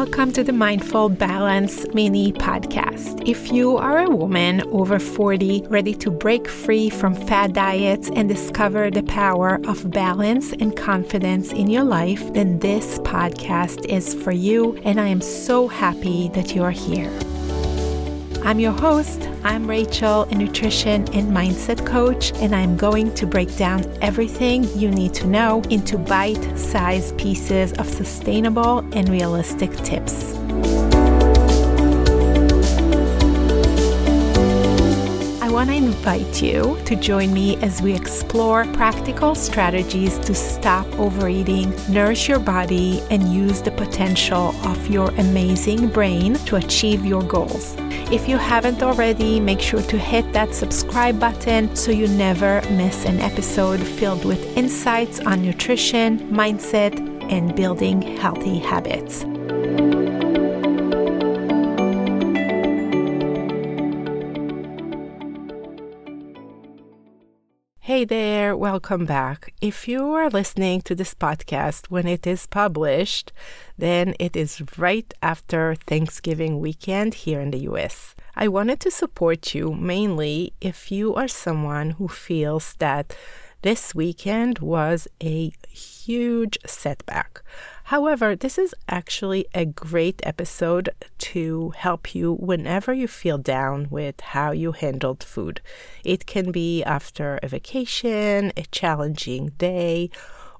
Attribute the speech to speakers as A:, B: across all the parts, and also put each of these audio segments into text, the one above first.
A: Welcome to the Mindful Balance mini podcast. If you are a woman over 40 ready to break free from fad diets and discover the power of balance and confidence in your life, then this podcast is for you, and I am so happy that you are here. I'm your host. I'm Rachel, a nutrition and mindset coach, and I'm going to break down everything you need to know into bite sized pieces of sustainable and realistic tips. I want to invite you to join me as we explore practical strategies to stop overeating, nourish your body, and use the potential of your amazing brain to achieve your goals. If you haven't already, make sure to hit that subscribe button so you never miss an episode filled with insights on nutrition, mindset, and building healthy habits. Hey there, welcome back. If you are listening to this podcast when it is published, then it is right after Thanksgiving weekend here in the US. I wanted to support you mainly if you are someone who feels that this weekend was a huge setback. However, this is actually a great episode to help you whenever you feel down with how you handled food. It can be after a vacation, a challenging day,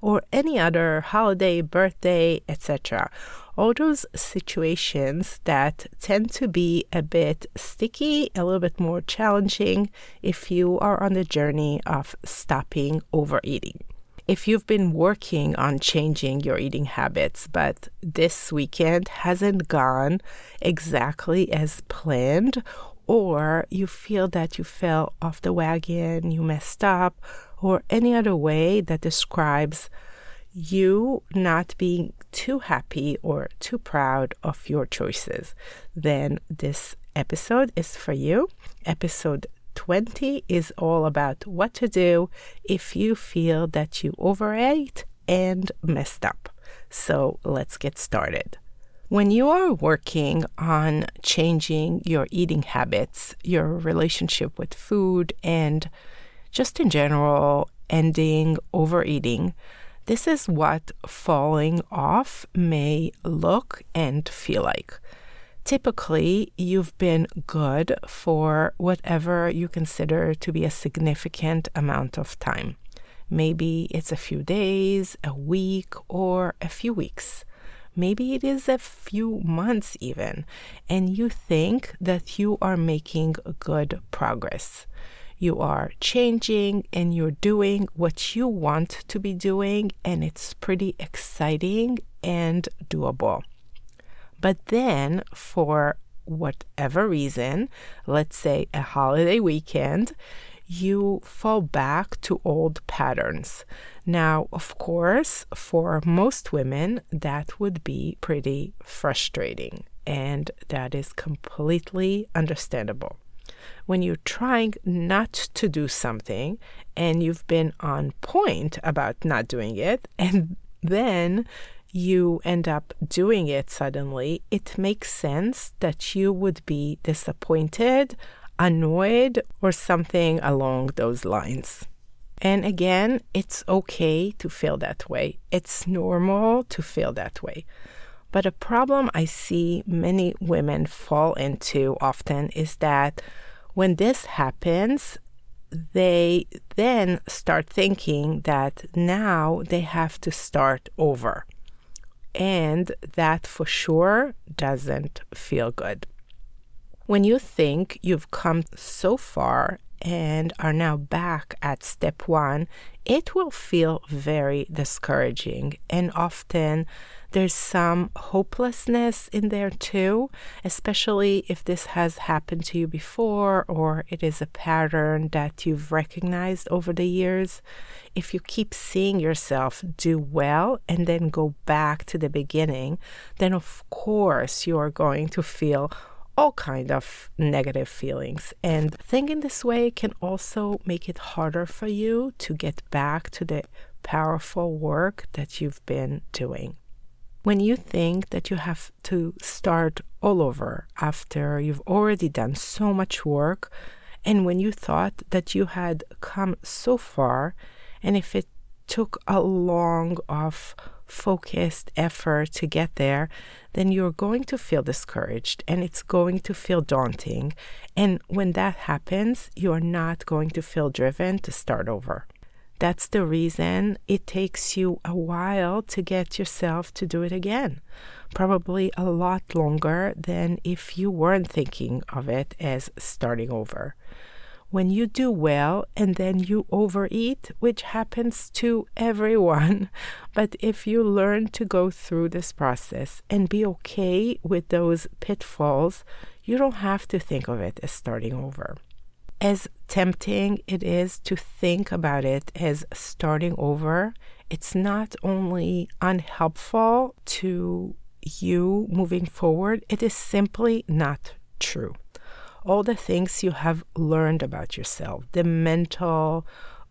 A: or any other holiday, birthday, etc. All those situations that tend to be a bit sticky, a little bit more challenging if you are on the journey of stopping overeating if you've been working on changing your eating habits, but this weekend hasn't gone exactly as planned, or you feel that you fell off the wagon, you messed up, or any other way that describes you not being too happy or too proud of your choices, then this episode is for you. Episode 20 is all about what to do if you feel that you overate and messed up. So let's get started. When you are working on changing your eating habits, your relationship with food, and just in general, ending overeating, this is what falling off may look and feel like typically you've been good for whatever you consider to be a significant amount of time. Maybe it's a few days, a week, or a few weeks. Maybe it is a few months even, and you think that you are making good progress. You are changing and you're doing what you want to be doing, and it's pretty exciting and doable. But then, for whatever reason, let's say a holiday weekend, you fall back to old patterns. Now, of course, for most women, that would be pretty frustrating, and that is completely understandable. When you're trying not to do something and you've been on point about not doing it, and then you end up doing it suddenly, it makes sense that you would be disappointed, annoyed, or something along those lines. And again, it's okay to feel that way. It's normal to feel that way. But a problem I see many women fall into often is that when this happens, they then start thinking that now they have to start over. And that for sure doesn't feel good. When you think you've come so far and are now back at step one, it will feel very discouraging. And often there's some hopelessness in there too, especially if this has happened to you before or it is a pattern that you've recognized over the years. If you keep seeing yourself do well and then go back to the beginning, then of course you are going to feel all kind of negative feelings and thinking this way can also make it harder for you to get back to the powerful work that you've been doing When you think that you have to start all over after you've already done so much work, and when you thought that you had come so far, and if it took a long of focused effort to get there, then you're going to feel discouraged and it's going to feel daunting. And when that happens, you're not going to feel driven to start over. That's the reason it takes you a while to get yourself to do it again. Probably a lot longer than if you weren't thinking of it as starting over when you do well and then you overeat, which happens to everyone. But if you learn to go through this process and be okay with those pitfalls, you don't have to think of it as starting over. As tempting it is to think about it as starting over, it's not only unhelpful to you moving forward, it is simply not true. All the things you have learned about yourself, the mental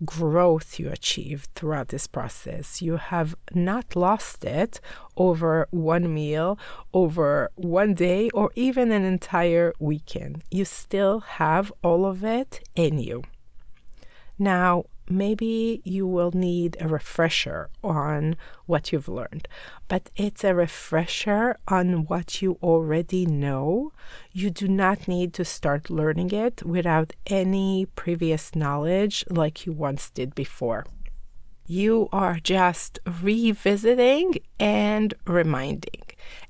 A: growth you achieved throughout this process. You have not lost it over one meal, over one day, or even an entire weekend. You still have all of it in you. Now, maybe you will need a refresher on what you've learned, but it's a refresher on what you already know. You do not need to start learning it without any previous knowledge like you once did before. You are just revisiting and reminding.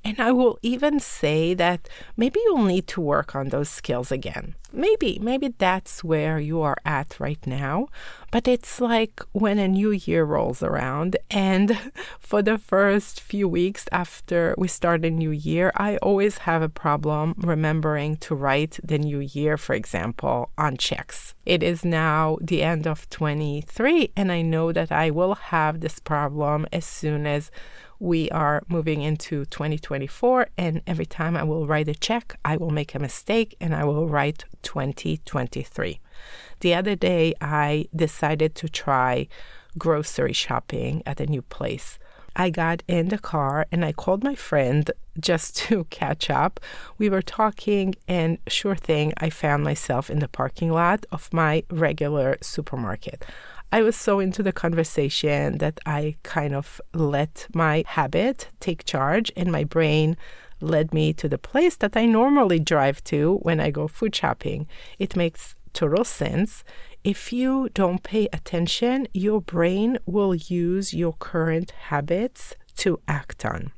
A: And I will even say that maybe you'll need to work on those skills again. Maybe, maybe that's where you are at right now. But it's like when a new year rolls around, and for the first few weeks after we start a new year, I always have a problem remembering to write the new year, for example, on checks. It is now the end of 23, and I know that I will have this problem as soon as we are moving into 2024, and every time I will write a check, I will make a mistake and I will write 2023. The other day, I decided to try grocery shopping at a new place. I got in the car and I called my friend just to catch up. We were talking, and sure thing, I found myself in the parking lot of my regular supermarket. I was so into the conversation that I kind of let my habit take charge, and my brain led me to the place that I normally drive to when I go food shopping. It makes total sense. If you don't pay attention, your brain will use your current habits to act on.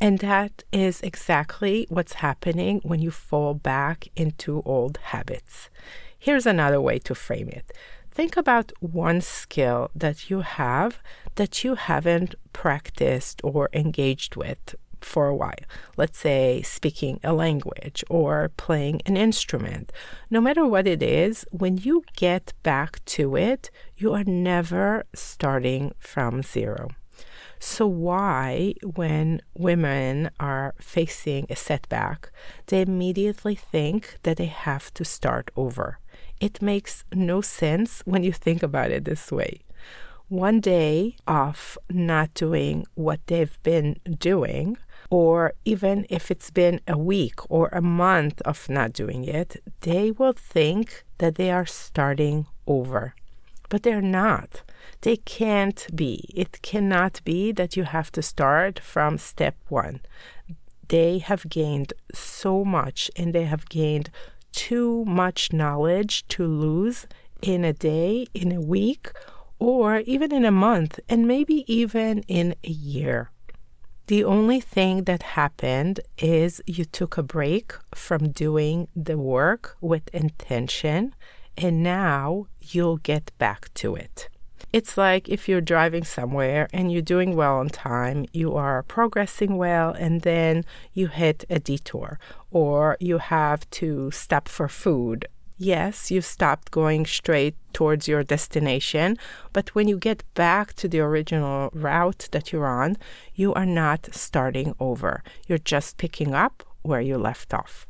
A: And that is exactly what's happening when you fall back into old habits. Here's another way to frame it think about one skill that you have that you haven't practiced or engaged with for a while. Let's say speaking a language or playing an instrument. No matter what it is, when you get back to it, you are never starting from zero. So, why, when women are facing a setback, they immediately think that they have to start over? It makes no sense when you think about it this way. One day of not doing what they've been doing, or even if it's been a week or a month of not doing it, they will think that they are starting over. But they're not. They can't be. It cannot be that you have to start from step one. They have gained so much and they have gained too much knowledge to lose in a day, in a week, or even in a month, and maybe even in a year. The only thing that happened is you took a break from doing the work with intention, and now you'll get back to it. It's like if you're driving somewhere and you're doing well on time, you are progressing well, and then you hit a detour or you have to stop for food. Yes, you've stopped going straight towards your destination, but when you get back to the original route that you're on, you are not starting over. You're just picking up where you left off.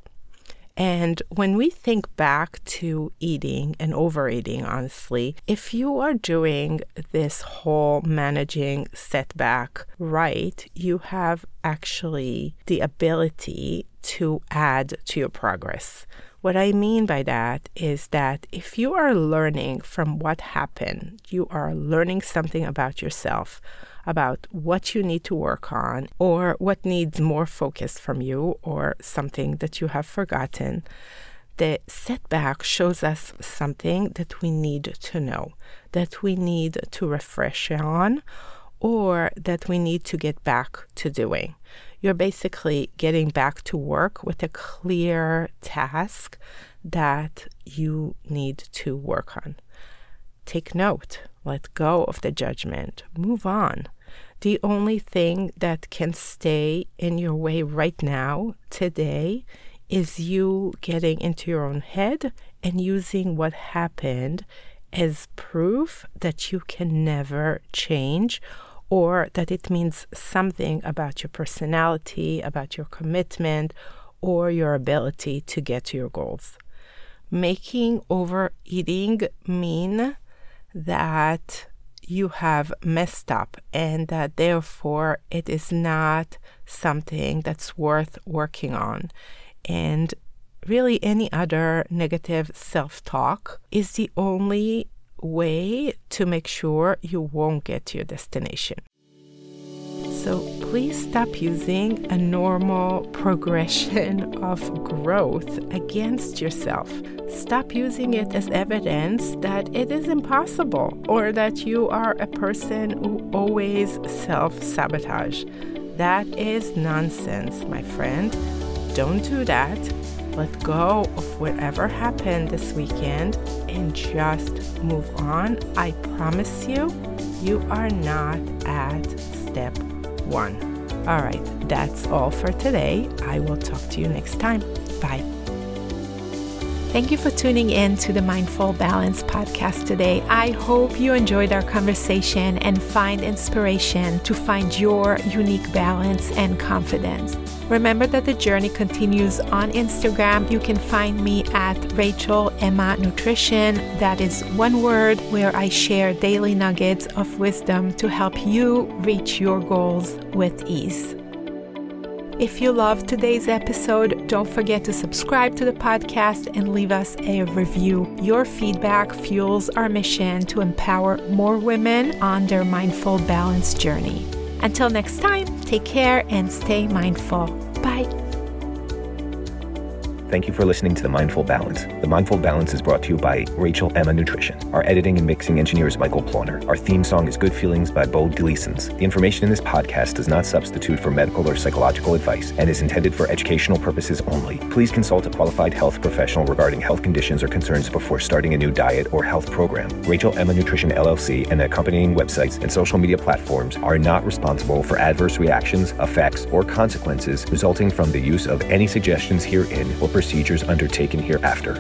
A: And when we think back to eating and overeating, honestly, if you are doing this whole managing setback right, you have actually the ability to add to your progress. What I mean by that is that if you are learning from what happened, you are learning something about yourself, about what you need to work on, or what needs more focus from you, or something that you have forgotten. The setback shows us something that we need to know, that we need to refresh on, or that we need to get back to doing you're basically getting back to work with a clear task that you need to work on. Take note, let go of the judgment, move on. The only thing that can stay in your way right now, today, is you getting into your own head and using what happened as proof that you can never change or that it means something about your personality, about your commitment, or your ability to get to your goals. Making overeating mean that you have messed up and that therefore it is not something that's worth working on. And really, any other negative self talk is the only way to make sure you won't get to your destination. So please stop using a normal progression of growth against yourself. Stop using it as evidence that it is impossible or that you are a person who always self sabotage. That is nonsense, my friend. Don't do that let go of whatever happened this weekend and just move on. I promise you, you are not at step one. All right, that's all for today. I will talk to you next time. Bye. Thank you for tuning in to the Mindful Balance podcast today. I hope you enjoyed our conversation and find inspiration to find your unique balance and confidence. Remember that the journey continues on Instagram. You can find me at Rachel Emma Nutrition. That is one word where I share daily nuggets of wisdom to help you reach your goals with ease. If you loved today's episode, don't forget to subscribe to the podcast and leave us a review. Your feedback fuels our mission to empower more women on their mindful balance journey. Until next time, take care and stay mindful. Bye.
B: Thank you for listening to The Mindful Balance. The Mindful Balance is brought to you by Rachel Emma Nutrition. Our editing and mixing engineer is Michael Ploner. Our theme song is Good Feelings by Bo Delisons. The information in this podcast does not substitute for medical or psychological advice and is intended for educational purposes only. Please consult a qualified health professional regarding health conditions or concerns before starting a new diet or health program. Rachel Emma Nutrition LLC and the accompanying websites and social media platforms are not responsible for adverse reactions, effects, or consequences resulting from the use of any suggestions herein or procedures undertaken hereafter.